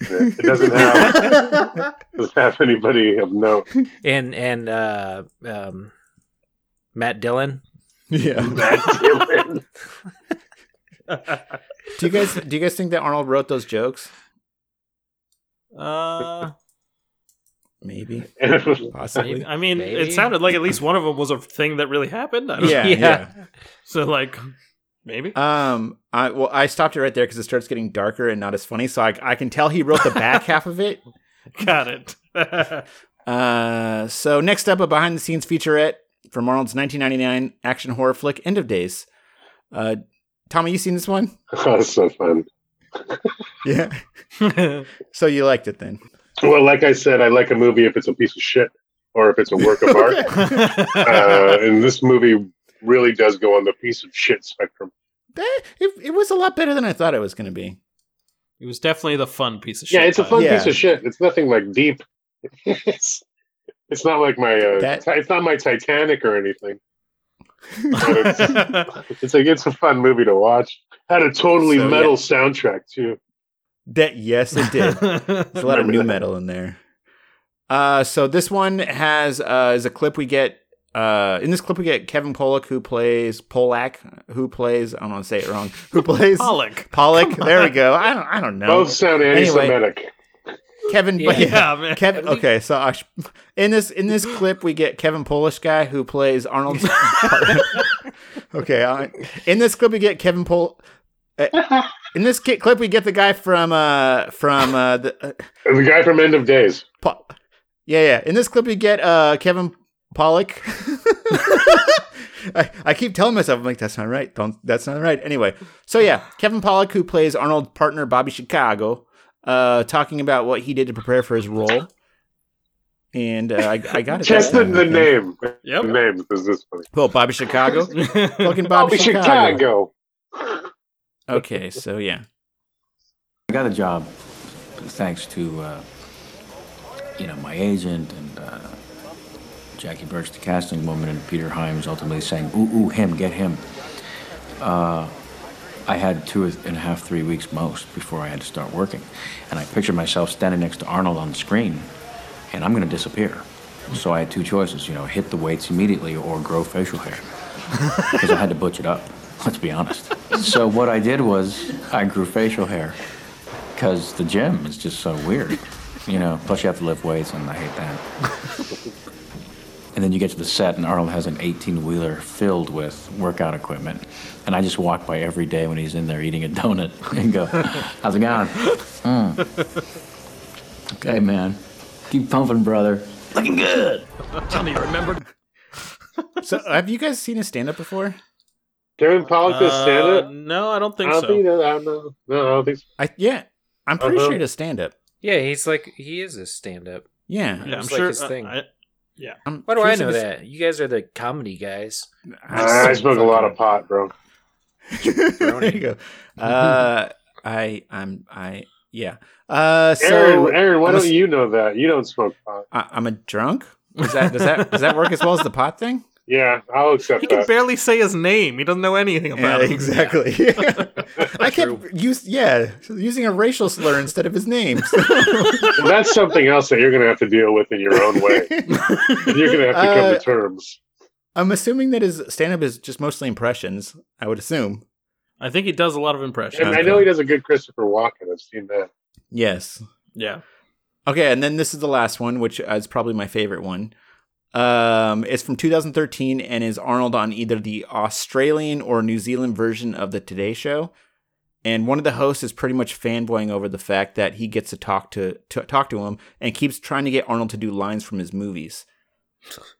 It doesn't have doesn't have anybody of note. And and uh, um, Matt Dillon. Yeah. Matt Dillon. Do you guys do you guys think that Arnold wrote those jokes? Uh, Maybe, (laughs) possibly. I mean, Maybe. it sounded like at least one of them was a thing that really happened. I don't Yeah, know. Yeah. yeah. So like, maybe. Um, I well, I stopped it right there because it starts getting darker and not as funny. So I I can tell he wrote the back half of it. (laughs) Got it. (laughs) Uh, so next up, a behind the scenes featurette from Arnold's 1999 action horror flick End of Days. Uh, Tommy, you seen this one? (laughs) oh, that's so fun. (laughs) Yeah. So you liked it then? Well, like I said, I like a movie if it's a piece of shit or if it's a work of (laughs) art. uh, and this movie really does go on the piece of shit spectrum. Eh, It, it was a lot better than I thought it was going to be. It was definitely the fun piece of shit. Yeah, it's a fun Yeah. piece of shit. It's nothing like deep. it's it's not like my uh, That- Ti- it's not my Titanic or anything. But it's, (laughs) it's like it's a fun movie to watch. Had a totally So, metal yeah. soundtrack too. That yes, it did. (laughs) There's a lot of new that. metal in there. Uh, so this one has uh, is a clip we get. Uh, in this clip we get Kevin Pollock who plays Polak, who plays I don't want to say it wrong, who plays Pollock. Pollock. There we go. I don't I don't know. Both sound anti-Semitic. Anyway. anti-Semitic. Kevin, Yeah. Yeah, man. Kevin. Okay, so I sh- in this in this (laughs) clip we get Kevin Polish guy who plays Arnold's. (laughs) (laughs) okay, uh, in this clip we get Kevin Pol. uh, in this ki- clip we get the guy from uh from uh the uh, The guy from End of Days. Po- yeah yeah. In this clip we get uh Kevin Pollock. I, I keep telling myself I'm like that's not right. Don't that's not right. Anyway, so yeah, Kevin Pollock who plays Arnold's partner Bobby Chicago, uh, talking about what he did to prepare for his role. And uh, I, I got it. Just that the, time, the I think. name. Yep. The name because this funny. Well, Bobby Chicago. (laughs) Fucking Bobby, Bobby Chicago. Chicago. Okay, so yeah. I got a job thanks to, uh, you know, my agent and uh, Jackie Burch, the casting woman, and Peter Hyams ultimately saying, ooh, ooh, him, get him. Uh, I had two and a half, three weeks most before I had to start working. And I pictured myself standing next to Arnold on the screen, and I'm going to disappear. So I had two choices, you know, hit the weights immediately or grow facial hair. Because I had to butch it up, let's be honest. So what I did was I grew facial hair because the gym is just so weird. You know, plus you have to lift weights, and I hate that. And then you get to the set, and Arnold has an 18 wheeler filled with workout equipment. And I just walk by every day when he's in there eating a donut (laughs) and go, How's it going? "Mm." Okay, man. Keep pumping, brother. Looking good. Tell me, remember. (laughs) so have you guys seen his stand up before? Kevin Pollock does stand Uh, up. no, I don't I think don't so. think that. I don't know. No, I don't think so. I yeah. I'm pretty Uh-huh. sure he does stand up. Yeah, he's like he is a stand-up. Yeah. yeah, I'm like sure. his uh, thing. I- yeah. I'm Why do I know sure this- that? You guys are the comedy guys. I, I smoke a lot of pot, bro. there you go. Uh, I I'm I yeah. Uh, so Aaron, Aaron, why I'm a don't s- you know that? You don't smoke pot. I, I'm a drunk. Does that does that does that work as well as the pot thing? Yeah, I'll accept He can that. barely say his name. He doesn't know anything about Yeah, it. exactly. (laughs) (laughs) I kept use yeah using a racial slur instead of his name. Well, that's something else that you're going to have to deal with in your own way. (laughs) You're going to have to come Uh, to terms. I'm assuming that his stand up is just mostly impressions. I would assume. I think he does a lot of impressions. And I know he does a good Christopher Walken. I've seen that. Yes. Yeah. Okay, and then this is the last one, which is probably my favorite one. Um, it's from 2013 and is Arnold on either the Australian or New Zealand version of the Today Show. And one of the hosts is pretty much fanboying over the fact that he gets to talk to, to talk to him and keeps trying to get Arnold to do lines from his movies.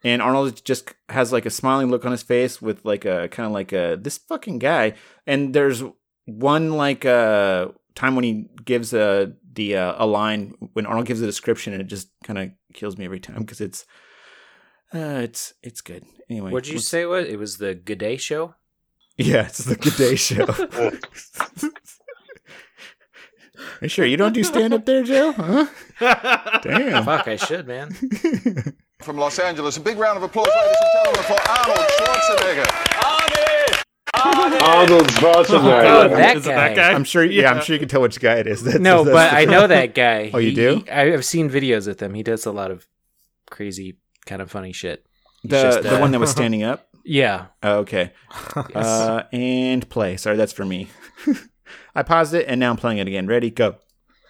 And Arnold just has like a smiling look on his face with like a kind of like a this fucking guy. And there's one like uh time when he gives a the uh, a line when Arnold gives a description and it just kind of kills me every time because it's uh it's it's good. Anyway, what did you let's- say? What it was the Good Day Show? Yeah, it's the Good Day Show. (laughs) Are you sure you don't do stand up there, Joe? Huh? Damn. Fuck, I should, man. (laughs) From Los Angeles, a big round of applause, ladies and gentlemen, for Arnold Schwarzenegger. Arnold Schwarzenegger. Oh, that Is it guy. that guy? I'm sure. Yeah, I'm sure you can tell which guy it is. (laughs) That's, No, that's but I know that guy. Oh, you He- do? he- I- I've seen videos with him. He does a lot of crazy, kind of funny shit. He's the just, the uh, one that was standing up. (laughs) Yeah. Oh, okay. (laughs) Uh, and play. Sorry, that's for me. (laughs) I paused it and now I'm playing it again. Ready? Go.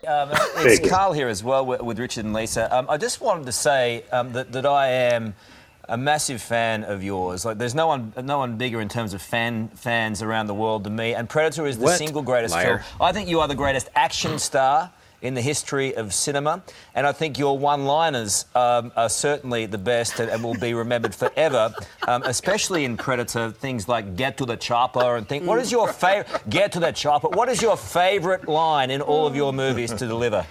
Um, it's Karl here as well with, with Richard and Lisa. Um, I just wanted to say um, that, that I am a massive fan of yours. Like, there's no one, no one bigger in terms of fan fans around the world than me. And Predator is the What? single greatest Liar. film. I think you are the greatest action star in the history of cinema, and I think your one-liners um, are certainly the best and, and will be remembered forever. Um, especially in Predator, things like "Get to the chopper" and think. What is your favorite? Get to the chopper. What is your favorite line in all of your movies to deliver?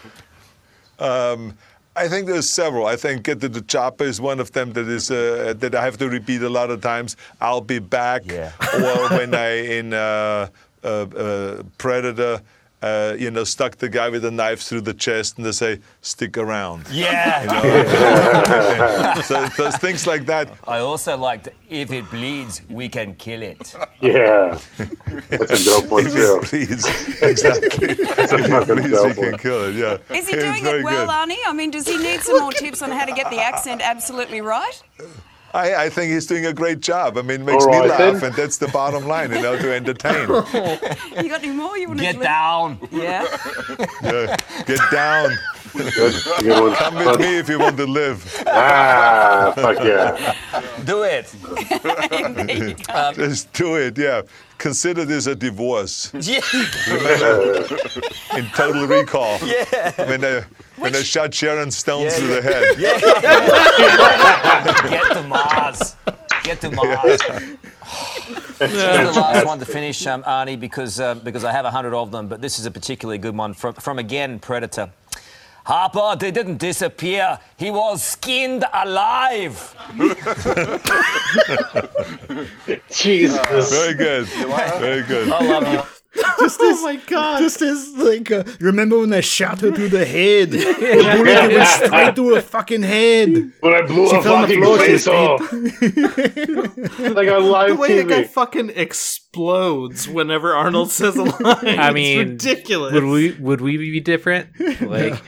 Um, I think there's several. I think Get to the Chopper is one of them that is uh, that I have to repeat a lot of times. I'll be back. Yeah. or when I in uh, uh, uh, Predator, uh, you know, stuck the guy with a knife through the chest, and they say, "Stick around." Yeah. You know? (laughs) (laughs) so, so things like that. I also liked if it bleeds, we can kill it. (laughs) Yeah. That's a dope one, too. Please, exactly. That's a fucking Please, dope we can kill it. Yeah. Is he doing very it well, good. Arnie? I mean, does he need some more tips on how to get the accent absolutely right? I, I think he's doing a great job. I mean, it makes All me laugh, then. and that's the bottom line, you know, to entertain. (laughs) You got any more you want to Get down. Yeah. Yeah. Get down. Good one. Come with me if you want to live. Ah, fuck yeah. Do it. (laughs) Just do it, yeah. Consider this a divorce. Yeah. (laughs) In Total Recall. Yeah. When they, when they shot Sharon Stone through the head. (laughs) Yeah. Get to Mars. Get to Mars. This is the last one to finish, um, Arnie, because uh, because I have a hundred of them, but this is a particularly good one from from again Predator. Harper they didn't disappear. He was skinned alive. (laughs) Jesus. Very good. (laughs) Very good. I love you. (laughs) Just Oh as, my god. just as like, uh, remember when I shot her through the head? The bullet went straight through her fucking head. When I blew She her fell the fucking floor, she face was off. (laughs) like a live The way that guy fucking explodes whenever Arnold says a (laughs) line. I it's mean, ridiculous. Would we would we be different? Like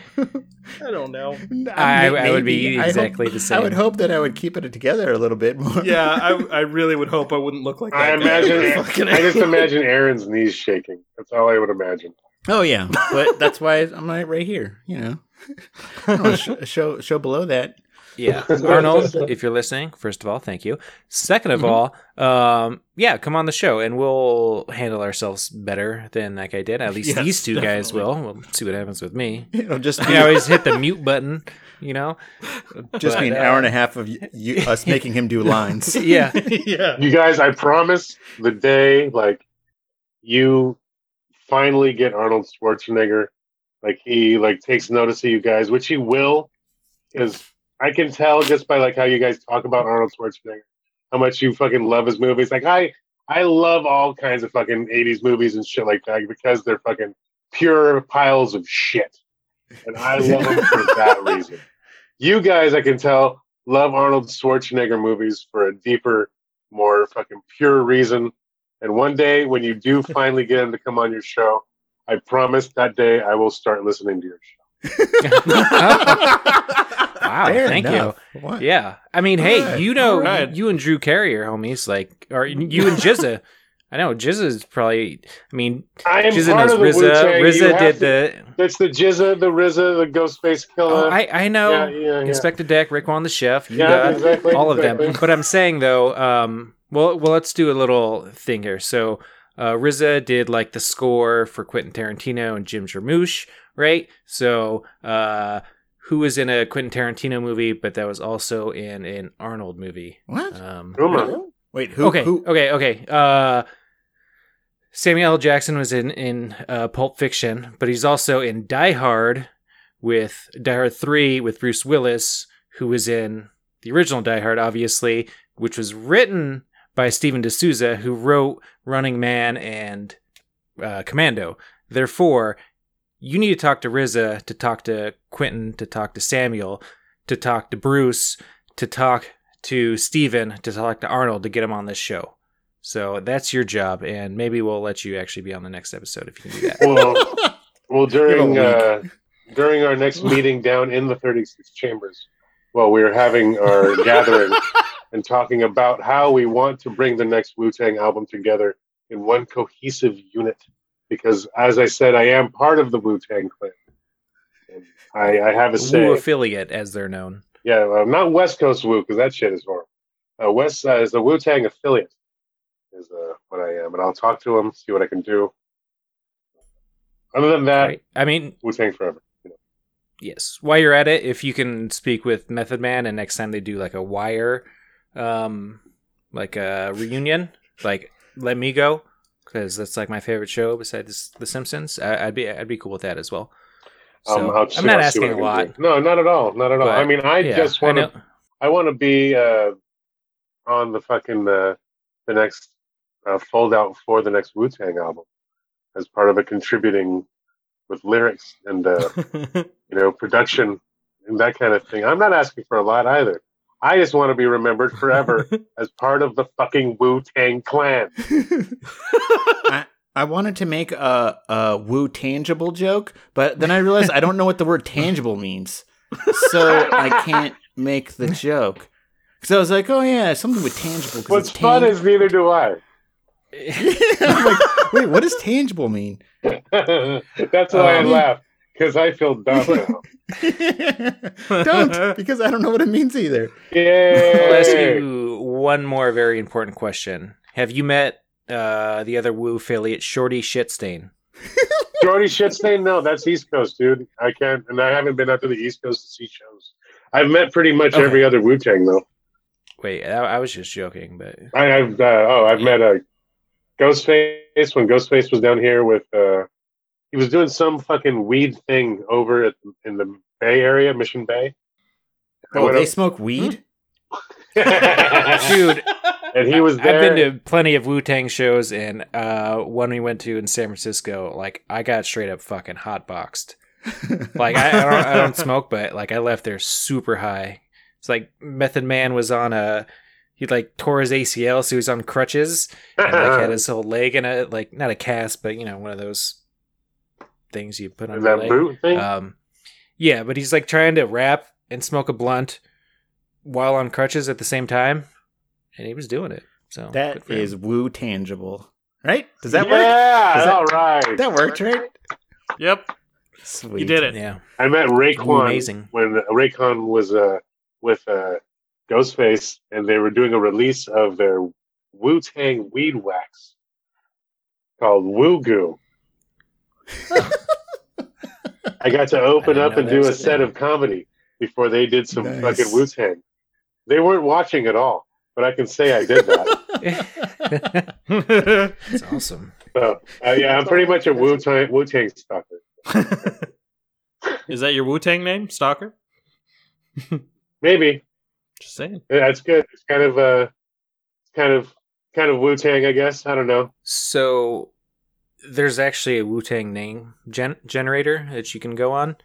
I don't know. (laughs) I, I would be Maybe. I hope- exactly the same. I would hope that I would keep it together a little bit more. Yeah, I, (laughs) I really would hope I wouldn't look like that. I guy. imagine. (laughs) I just imagine Aaron's knees shaking. That's all I would imagine. Oh yeah, but that's why I'm right, right here. You know, Oh, sh- show show below that. Yeah, (laughs) Arnold, if you're listening, first of all, thank you. Second of all, um, yeah, come on the show and we'll handle ourselves better than that guy did. At least Yes, these two guys will. We'll see what happens with me. (laughs) It'll just You be, can always hit the mute button, you know. just be an But, hour uh, and a half of you, us making him do (laughs) lines. Yeah, yeah. You guys, I promise the day like you finally get Arnold Schwarzenegger, like he like takes notice of you guys, which he will, because I can tell just by like how you guys talk about Arnold Schwarzenegger, how much you fucking love his movies. Like I I love all kinds of fucking 80s movies and shit like that because they're fucking pure piles of shit. And I love them for (laughs) that reason. You guys, I can tell, love Arnold Schwarzenegger movies for a deeper, more fucking pure reason. And one day, when you do (laughs) finally get him to come on your show, I promise that day I will start listening to your show. (laughs) wow, Fair thank enough. you. What? Yeah, I mean, hey, Alright, you know, alright. you and Drew Carrier, homies, like, or you and GZA. (laughs) I know GZA is probably. I mean, I am GZA part knows of the RZA. Wu-Tang. RZA did to- the. It's the GZA, the RZA, the Ghostface Killah. Oh, I I know. Yeah, yeah, yeah. Inspectah Deck, Raekwon the Chef, you Yeah, got exactly, all of them. But I'm saying though, um, well, well, let's do a little thing here. So, uh, RZA did like the score for Quentin Tarantino and Jim Jarmusch, right? So, uh, who was in a Quentin Tarantino movie, but that was also in an Arnold movie? What? Um, Uma. Wait, who? okay, Who? okay, okay. Uh, Samuel L. Jackson was in in uh, Pulp Fiction, but he's also in Die Hard with Die Hard Three with Bruce Willis, who was in the original Die Hard, obviously, which was written by Steven de Souza, who wrote Running Man and uh, Commando. Therefore, you need to talk to RZA, to talk to Quentin, to talk to Samuel, to talk to Bruce, to talk to Steven, to talk to Arnold to get him on this show. So that's your job, and maybe we'll let you actually be on the next episode if you can do that. well, (laughs) well, during uh, during our next (laughs) meeting down in the 36 chambers, well, we are having our (laughs) gathering and talking about how we want to bring the next Wu Tang album together in one cohesive unit. Because, as I said, I am part of the Wu Tang clan. I, I have a say. Wu affiliate, as they're known. Yeah, well, not West Coast Wu, because that shit is horrible. Uh, West uh, is the Wu Tang affiliate, is uh, what I am, and I'll talk to him, see what I can do. Other than that, Right? I mean, Wu Tang forever. yes. While you're at it, if you can speak with Method Man, and next time they do like a Wire, um, like a reunion, like let me go because that's like my favorite show besides The Simpsons. I, I'd be I'd be cool with that as well. So, I'll I'm not asking what a I can lot. do. No, not at all. Not at all. But, I mean, I yeah, just want know- to. I want to be uh, on the fucking uh, the next uh, fold out for the next Wu Tang album as part of a contributing with lyrics and uh, (laughs) you know production and that kind of thing. I'm not asking for a lot either. I just want to be remembered forever (laughs) as part of the fucking Wu Tang Clan. I, I wanted to make a, a woo tangible joke, but then I realized I don't know what the word tangible means. So I can't make the joke. So I was like, oh yeah, something with tangible. What's it's fun is neither do I. (laughs) I'm like, wait, what does tangible mean? (laughs) That's why I Um, laugh because I feel dumb now. (laughs) Don't, (laughs) because I don't know what it means either. Yeah. I'll ask you one more very important question. Have you met uh, the other Wu affiliate, Shorty Shitstain? Jordy (laughs) Shitstain, no, that's East Coast, dude. I can't, and I haven't been out to the East Coast to see shows. I've met pretty much Okay. every other Wu Tang though. Wait, I, I was just joking, but I, I've uh, oh, I've met uh, Ghostface when Ghostface was down here with. Uh, he was doing some fucking weed thing over at, in the Bay Area, Mission Bay. Oh, they up- smoke weed? (laughs) dude, and he was there. I've been to plenty of Wu Tang shows, and uh, one we went to in San Francisco, like I got straight up fucking hot boxed. (laughs) like I, I don't, I don't smoke, but like I left there super high. It's like Method Man was on a, he like tore his ACL, so he was on crutches, and like had (laughs) his whole leg in a like not a cast, but you know one of those things you put on Is that boot thing? Um, yeah, but he's like trying to rap and smoke a blunt while on crutches at the same time, and he was doing it. So that is good for him. is woo tangible. Right? Does that work? yeah, Does that- all right. That worked, right? Yep. Sweet. You did it. Yeah. I met Raekwon Amazing. when Raekwon was uh, with uh, Ghostface, and they were doing a release of their Wu Tang weed wax called Woo Goo. I got to (laughs) open up and do a set thing. of comedy before they did some Nice. fucking Wu Tang. They weren't watching at all, but I can say I did that. (laughs) (laughs) That's awesome. so, uh, yeah, I'm pretty much a Wu Tang Wu Tang stalker. Is that your Wu Tang name, Stalker? Maybe Just saying. Yeah, that's good. It's kind of uh, kind of kind of Wu Tang, I guess. I don't know. So there's actually a Wu Tang name gen- generator that you can go on.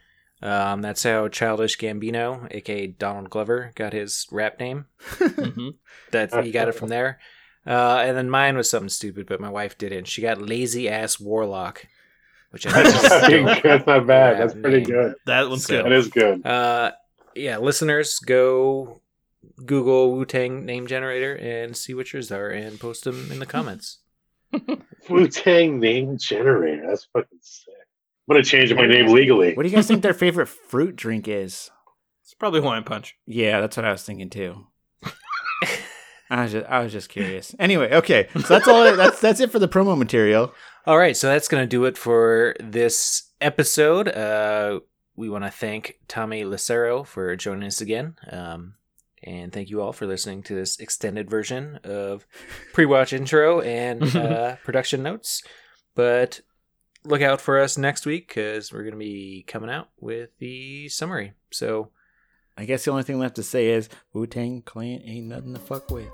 Um, that's how Childish Gambino, aka Donald Glover, got his rap name. Mhm. (laughs) That he got it from there. Uh, and then mine was something stupid, but my wife didn't. She got Lazy Ass Warlock, which I think is. That's (laughs) not bad. That's pretty name. good. That one's So- good. is good. Uh, yeah, listeners, go Google Wu Tang name generator and see what yours are, and post them in the comments. Wu Tang name generator. That's fucking sick. I'm gonna change my name legally. What do you guys think their favorite fruit drink is? It's probably Hawaiian Punch. Yeah, that's what I was thinking too. (laughs) I was just, I was just curious. Anyway, okay, so that's all. That's that's it for the promo material. All right, so that's going to do it for this episode. Uh, we want to thank Tommy Lucero for joining us again. Um, and thank you all for listening to this extended version of pre watch intro and (laughs) uh, production notes. But look out for us next week because we're going to be coming out with the summary. So, I guess the only thing left to say is Wu Tang Clan ain't nothing to fuck with.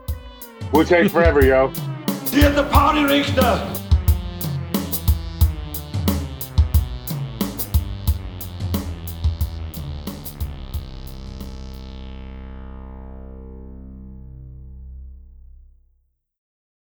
Wu Tang forever, yo. Get the party, Richter!